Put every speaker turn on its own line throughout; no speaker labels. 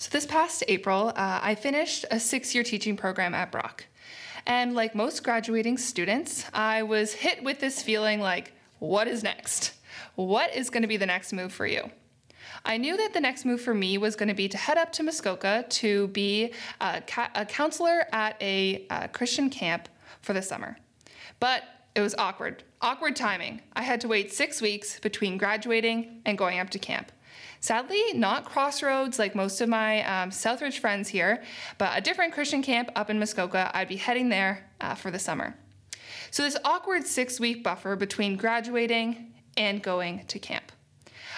So, this past April, uh, I finished a six year teaching program at Brock. And like most graduating students, I was hit with this feeling like, what is next? What is going to be the next move for you? I knew that the next move for me was going to be to head up to Muskoka to be a, ca- a counselor at a uh, Christian camp for the summer. But it was awkward, awkward timing. I had to wait six weeks between graduating and going up to camp. Sadly, not Crossroads like most of my um, Southridge friends here, but a different Christian camp up in Muskoka. I'd be heading there uh, for the summer. So, this awkward six week buffer between graduating and going to camp.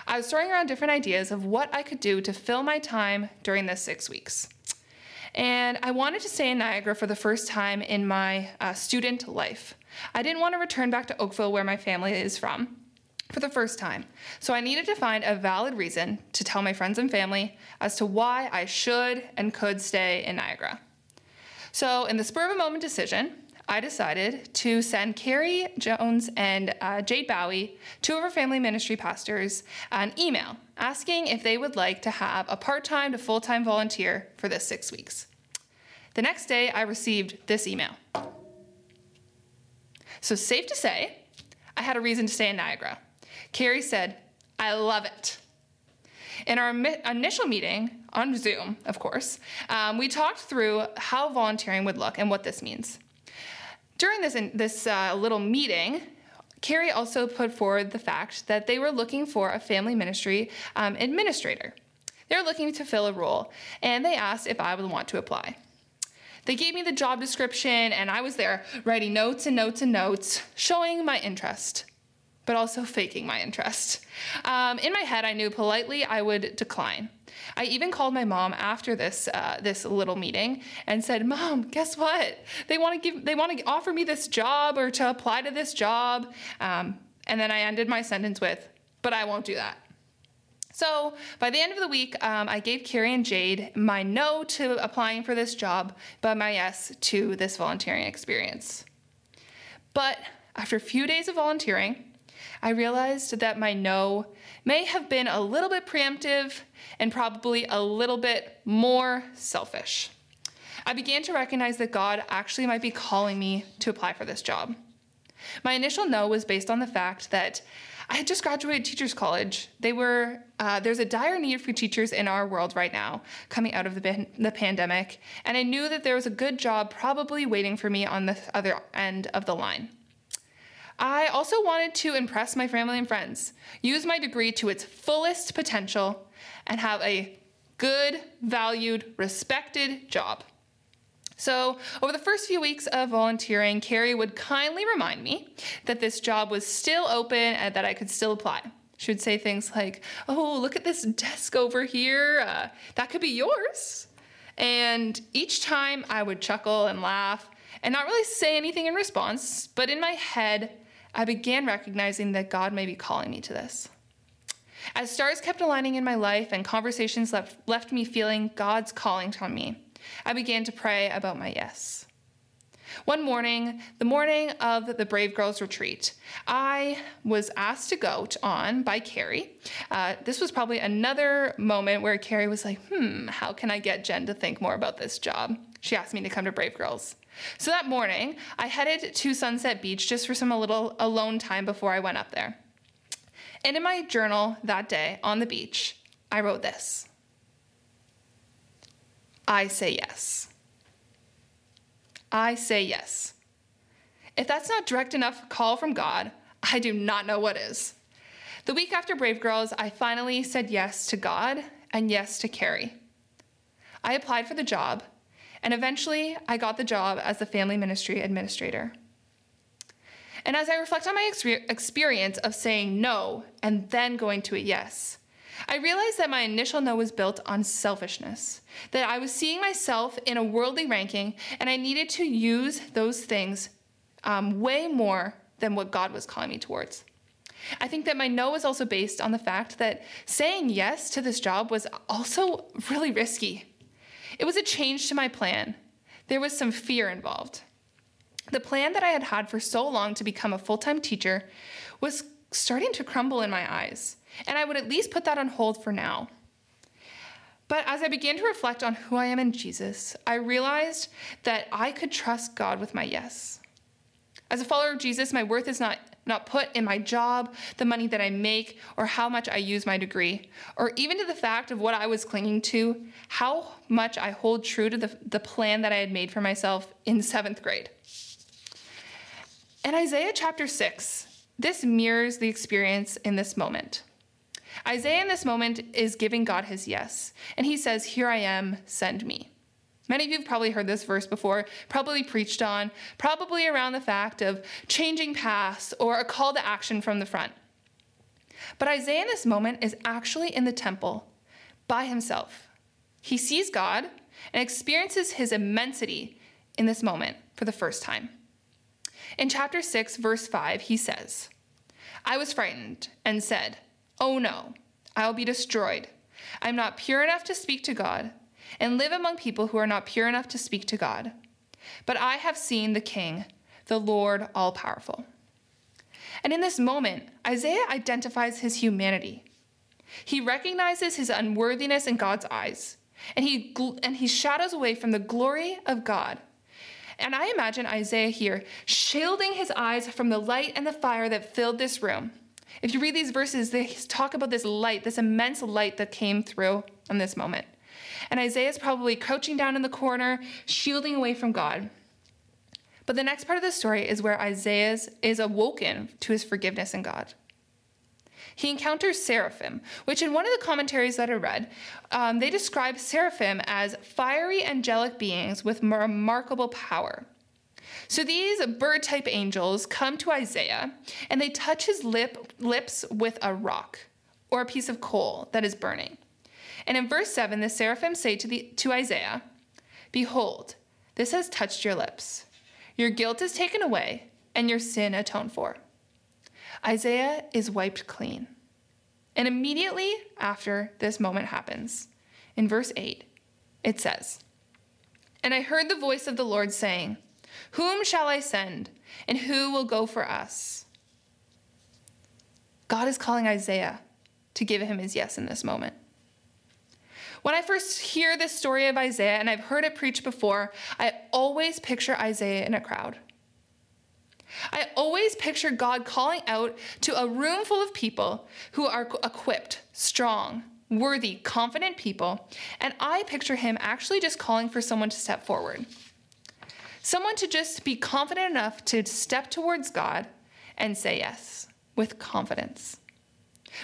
I was throwing around different ideas of what I could do to fill my time during this six weeks. And I wanted to stay in Niagara for the first time in my uh, student life. I didn't want to return back to Oakville, where my family is from, for the first time. So I needed to find a valid reason to tell my friends and family as to why I should and could stay in Niagara. So, in the spur of a moment decision, I decided to send Carrie Jones and uh, Jade Bowie, two of our family ministry pastors, an email asking if they would like to have a part time to full time volunteer for this six weeks. The next day, I received this email. So, safe to say, I had a reason to stay in Niagara. Carrie said, I love it. In our initial meeting on Zoom, of course, um, we talked through how volunteering would look and what this means. During this, this uh, little meeting, Carrie also put forward the fact that they were looking for a family ministry um, administrator. They're looking to fill a role, and they asked if I would want to apply. They gave me the job description, and I was there writing notes and notes and notes, showing my interest, but also faking my interest. Um, in my head, I knew politely I would decline. I even called my mom after this uh, this little meeting and said, "Mom, guess what? They want to give they want to offer me this job or to apply to this job." Um, and then I ended my sentence with, "But I won't do that." So by the end of the week, um, I gave Carrie and Jade my no to applying for this job, but my yes to this volunteering experience. But after a few days of volunteering, I realized that my no may have been a little bit preemptive and probably a little bit more selfish. I began to recognize that God actually might be calling me to apply for this job. My initial no was based on the fact that I had just graduated teachers college. They were uh, there's a dire need for teachers in our world right now, coming out of the, the pandemic, and I knew that there was a good job probably waiting for me on the other end of the line. I also wanted to impress my family and friends, use my degree to its fullest potential, and have a good, valued, respected job. So, over the first few weeks of volunteering, Carrie would kindly remind me that this job was still open and that I could still apply. She would say things like, Oh, look at this desk over here. Uh, that could be yours. And each time I would chuckle and laugh and not really say anything in response, but in my head, I began recognizing that God may be calling me to this. As stars kept aligning in my life and conversations left, left me feeling God's calling on me, I began to pray about my yes. One morning, the morning of the Brave Girls retreat, I was asked to go on by Carrie. Uh, this was probably another moment where Carrie was like, hmm, how can I get Jen to think more about this job? She asked me to come to Brave Girls. So that morning, I headed to Sunset Beach just for some a little alone time before I went up there. And in my journal that day on the beach, I wrote this I say yes. I say yes. If that's not direct enough call from God, I do not know what is. The week after Brave Girls, I finally said yes to God and yes to Carrie. I applied for the job, and eventually I got the job as the family ministry administrator. And as I reflect on my experience of saying no and then going to a yes, I realized that my initial no was built on selfishness, that I was seeing myself in a worldly ranking and I needed to use those things um, way more than what God was calling me towards. I think that my no was also based on the fact that saying yes to this job was also really risky. It was a change to my plan. There was some fear involved. The plan that I had had for so long to become a full time teacher was starting to crumble in my eyes, and I would at least put that on hold for now. But as I began to reflect on who I am in Jesus, I realized that I could trust God with my yes. As a follower of Jesus, my worth is not, not put in my job, the money that I make, or how much I use my degree, or even to the fact of what I was clinging to, how much I hold true to the, the plan that I had made for myself in seventh grade. In Isaiah chapter 6, this mirrors the experience in this moment. Isaiah in this moment is giving God his yes, and he says, Here I am, send me. Many of you have probably heard this verse before, probably preached on, probably around the fact of changing paths or a call to action from the front. But Isaiah in this moment is actually in the temple by himself. He sees God and experiences his immensity in this moment for the first time. In chapter 6, verse 5, he says, I was frightened and said, Oh no, I will be destroyed. I am not pure enough to speak to God and live among people who are not pure enough to speak to God. But I have seen the King, the Lord all powerful. And in this moment, Isaiah identifies his humanity. He recognizes his unworthiness in God's eyes, and he, and he shadows away from the glory of God. And I imagine Isaiah here shielding his eyes from the light and the fire that filled this room. If you read these verses, they talk about this light, this immense light that came through in this moment. And Isaiah is probably crouching down in the corner, shielding away from God. But the next part of the story is where Isaiah is awoken to his forgiveness in God. He encounters seraphim, which in one of the commentaries that I read, um, they describe seraphim as fiery angelic beings with remarkable power. So these bird type angels come to Isaiah and they touch his lip, lips with a rock or a piece of coal that is burning. And in verse 7, the seraphim say to, the, to Isaiah, Behold, this has touched your lips. Your guilt is taken away, and your sin atoned for. Isaiah is wiped clean. And immediately after this moment happens, in verse 8, it says, And I heard the voice of the Lord saying, Whom shall I send, and who will go for us? God is calling Isaiah to give him his yes in this moment. When I first hear this story of Isaiah, and I've heard it preached before, I always picture Isaiah in a crowd. I always picture God calling out to a room full of people who are equipped, strong, worthy, confident people, and I picture him actually just calling for someone to step forward. Someone to just be confident enough to step towards God and say yes with confidence.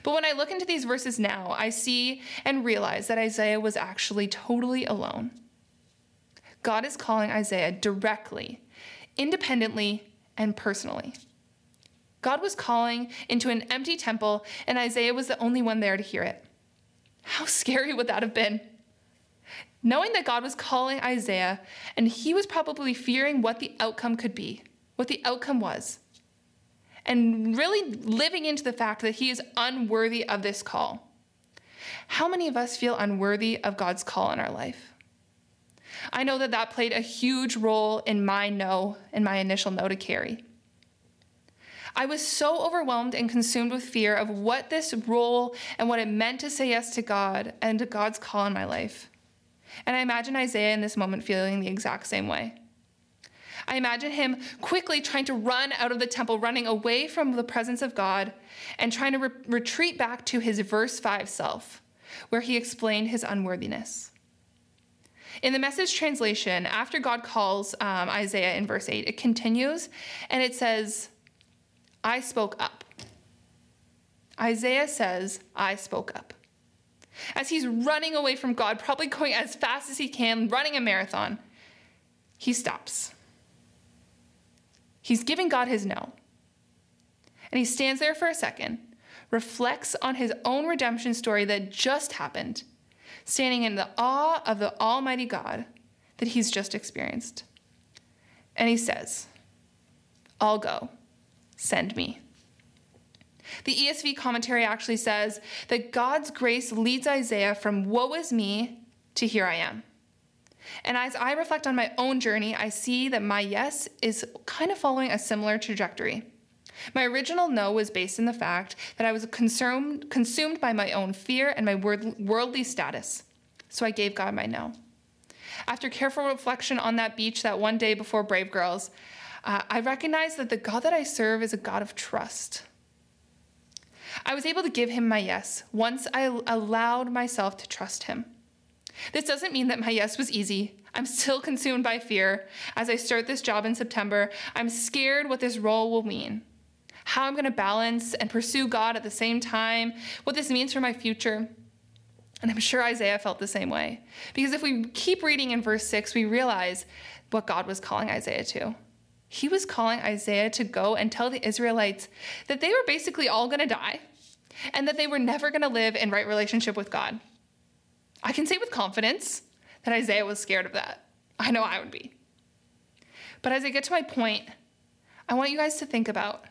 But when I look into these verses now, I see and realize that Isaiah was actually totally alone. God is calling Isaiah directly, independently, and personally. God was calling into an empty temple, and Isaiah was the only one there to hear it. How scary would that have been? Knowing that God was calling Isaiah, and he was probably fearing what the outcome could be, what the outcome was and really living into the fact that he is unworthy of this call. How many of us feel unworthy of God's call in our life? I know that that played a huge role in my no, in my initial no to Carrie. I was so overwhelmed and consumed with fear of what this role and what it meant to say yes to God and to God's call in my life. And I imagine Isaiah in this moment feeling the exact same way. I imagine him quickly trying to run out of the temple, running away from the presence of God, and trying to re- retreat back to his verse 5 self, where he explained his unworthiness. In the message translation, after God calls um, Isaiah in verse 8, it continues and it says, I spoke up. Isaiah says, I spoke up. As he's running away from God, probably going as fast as he can, running a marathon, he stops. He's giving God his no. And he stands there for a second, reflects on his own redemption story that just happened, standing in the awe of the Almighty God that he's just experienced. And he says, I'll go. Send me. The ESV commentary actually says that God's grace leads Isaiah from woe is me to here I am. And as I reflect on my own journey, I see that my yes is kind of following a similar trajectory. My original no was based in the fact that I was consumed, consumed by my own fear and my worldly status. so I gave God my no. After careful reflection on that beach that one day before Brave Girls, uh, I recognized that the God that I serve is a God of trust. I was able to give him my yes once I allowed myself to trust him. This doesn't mean that my yes was easy. I'm still consumed by fear. As I start this job in September, I'm scared what this role will mean, how I'm going to balance and pursue God at the same time, what this means for my future. And I'm sure Isaiah felt the same way. Because if we keep reading in verse 6, we realize what God was calling Isaiah to. He was calling Isaiah to go and tell the Israelites that they were basically all going to die and that they were never going to live in right relationship with God. I can say with confidence that Isaiah was scared of that. I know I would be. But as I get to my point, I want you guys to think about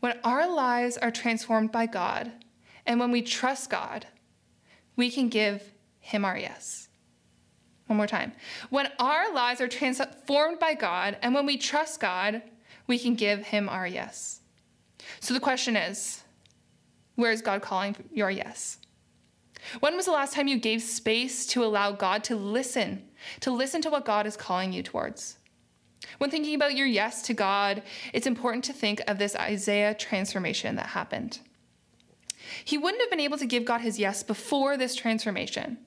when our lives are transformed by God and when we trust God, we can give Him our yes. One more time. When our lives are transformed by God and when we trust God, we can give Him our yes. So the question is where is God calling your yes? When was the last time you gave space to allow God to listen, to listen to what God is calling you towards? When thinking about your yes to God, it's important to think of this Isaiah transformation that happened. He wouldn't have been able to give God his yes before this transformation.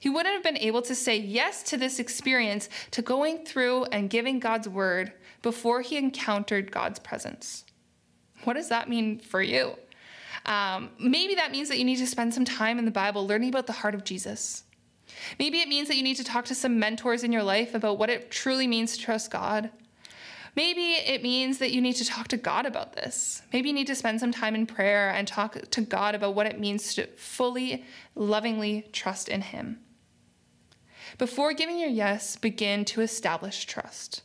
He wouldn't have been able to say yes to this experience, to going through and giving God's word before he encountered God's presence. What does that mean for you? Um, maybe that means that you need to spend some time in the Bible learning about the heart of Jesus. Maybe it means that you need to talk to some mentors in your life about what it truly means to trust God. Maybe it means that you need to talk to God about this. Maybe you need to spend some time in prayer and talk to God about what it means to fully, lovingly trust in Him. Before giving your yes, begin to establish trust.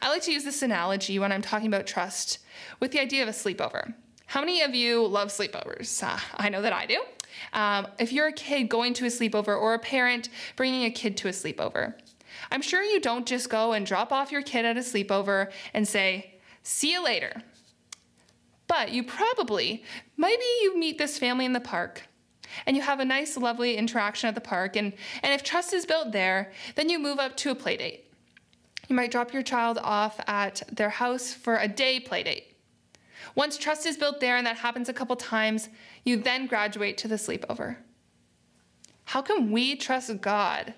I like to use this analogy when I'm talking about trust with the idea of a sleepover. How many of you love sleepovers? Uh, I know that I do. Um, if you're a kid going to a sleepover or a parent bringing a kid to a sleepover, I'm sure you don't just go and drop off your kid at a sleepover and say, see you later. But you probably, maybe you meet this family in the park and you have a nice, lovely interaction at the park. And, and if trust is built there, then you move up to a play date. You might drop your child off at their house for a day play date. Once trust is built there, and that happens a couple times, you then graduate to the sleepover. How can we trust God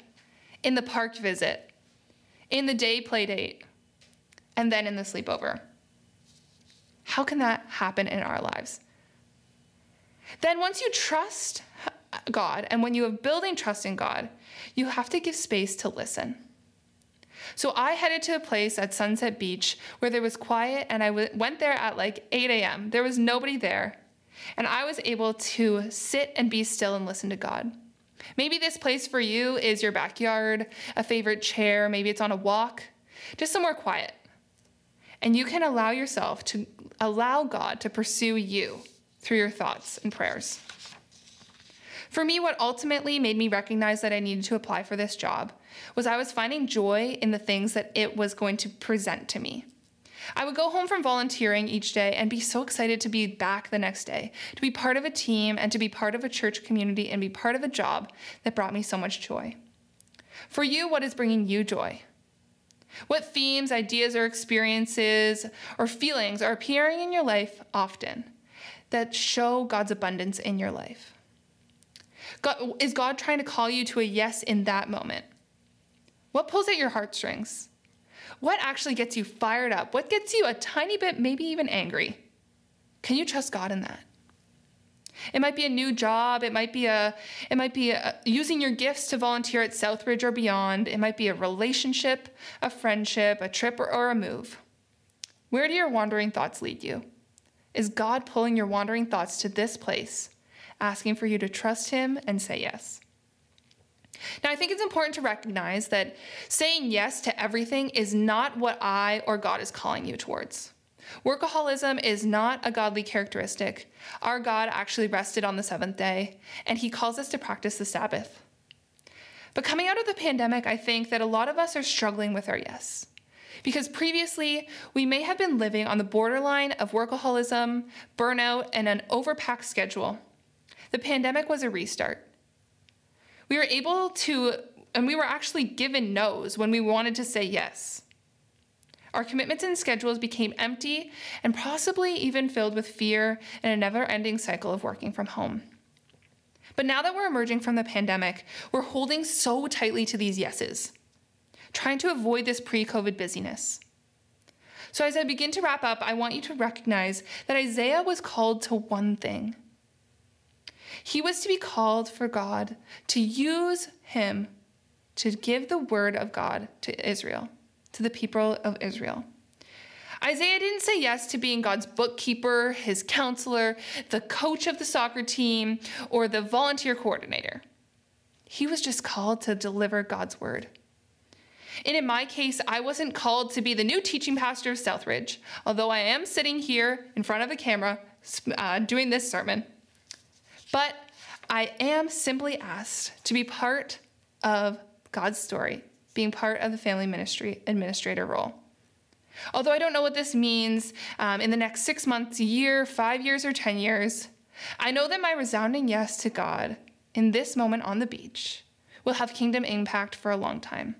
in the park visit, in the day play date, and then in the sleepover? How can that happen in our lives? Then, once you trust God, and when you are building trust in God, you have to give space to listen. So I headed to a place at Sunset Beach where there was quiet, and I w- went there at like 8 a.m. There was nobody there, and I was able to sit and be still and listen to God. Maybe this place for you is your backyard, a favorite chair, maybe it's on a walk, just somewhere quiet. And you can allow yourself to allow God to pursue you through your thoughts and prayers. For me, what ultimately made me recognize that I needed to apply for this job was I was finding joy in the things that it was going to present to me. I would go home from volunteering each day and be so excited to be back the next day, to be part of a team and to be part of a church community and be part of a job that brought me so much joy. For you, what is bringing you joy? What themes, ideas, or experiences or feelings are appearing in your life often that show God's abundance in your life? God, is God trying to call you to a yes in that moment? What pulls at your heartstrings? What actually gets you fired up? What gets you a tiny bit, maybe even angry? Can you trust God in that? It might be a new job. It might be a. It might be a, using your gifts to volunteer at Southridge or beyond. It might be a relationship, a friendship, a trip, or, or a move. Where do your wandering thoughts lead you? Is God pulling your wandering thoughts to this place asking for you to trust Him and say yes. Now, I think it's important to recognize that saying yes to everything is not what I or God is calling you towards. Workaholism is not a godly characteristic. Our God actually rested on the seventh day, and He calls us to practice the Sabbath. But coming out of the pandemic, I think that a lot of us are struggling with our yes. Because previously, we may have been living on the borderline of workaholism, burnout, and an overpacked schedule. The pandemic was a restart. We were able to, and we were actually given no's when we wanted to say yes. Our commitments and schedules became empty and possibly even filled with fear and a never ending cycle of working from home. But now that we're emerging from the pandemic, we're holding so tightly to these yeses, trying to avoid this pre COVID busyness. So, as I begin to wrap up, I want you to recognize that Isaiah was called to one thing. He was to be called for God to use him to give the word of God to Israel to the people of Israel. Isaiah didn't say yes to being God's bookkeeper, his counselor, the coach of the soccer team, or the volunteer coordinator. He was just called to deliver God's word. And in my case, I wasn't called to be the new teaching pastor of Southridge, although I am sitting here in front of a camera uh, doing this sermon. But I am simply asked to be part of God's story being part of the family ministry administrator role. Although I don't know what this means um, in the next six months, year, five years, or 10 years, I know that my resounding yes to God in this moment on the beach will have kingdom impact for a long time.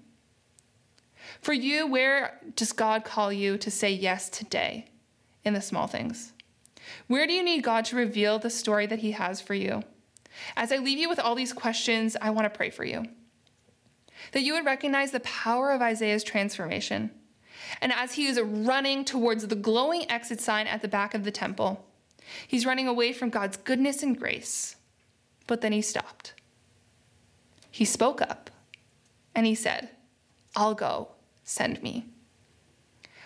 For you, where does God call you to say yes today in the small things? Where do you need God to reveal the story that He has for you? As I leave you with all these questions, I want to pray for you that you would recognize the power of Isaiah's transformation. And as he is running towards the glowing exit sign at the back of the temple, he's running away from God's goodness and grace. But then he stopped. He spoke up and he said, I'll go, send me.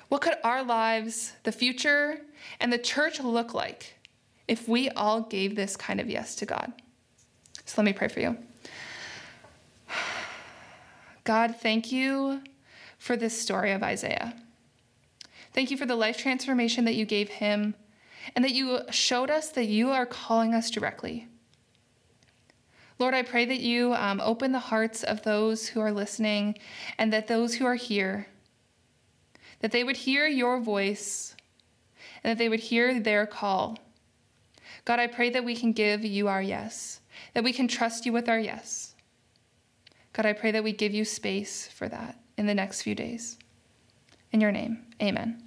What could our lives, the future, and the church look like if we all gave this kind of yes to God? So let me pray for you. God, thank you for this story of Isaiah. Thank you for the life transformation that you gave him and that you showed us that you are calling us directly. Lord, I pray that you um, open the hearts of those who are listening and that those who are here, that they would hear your voice and that they would hear their call. God, I pray that we can give you our yes, that we can trust you with our yes. God, I pray that we give you space for that in the next few days. In your name, amen.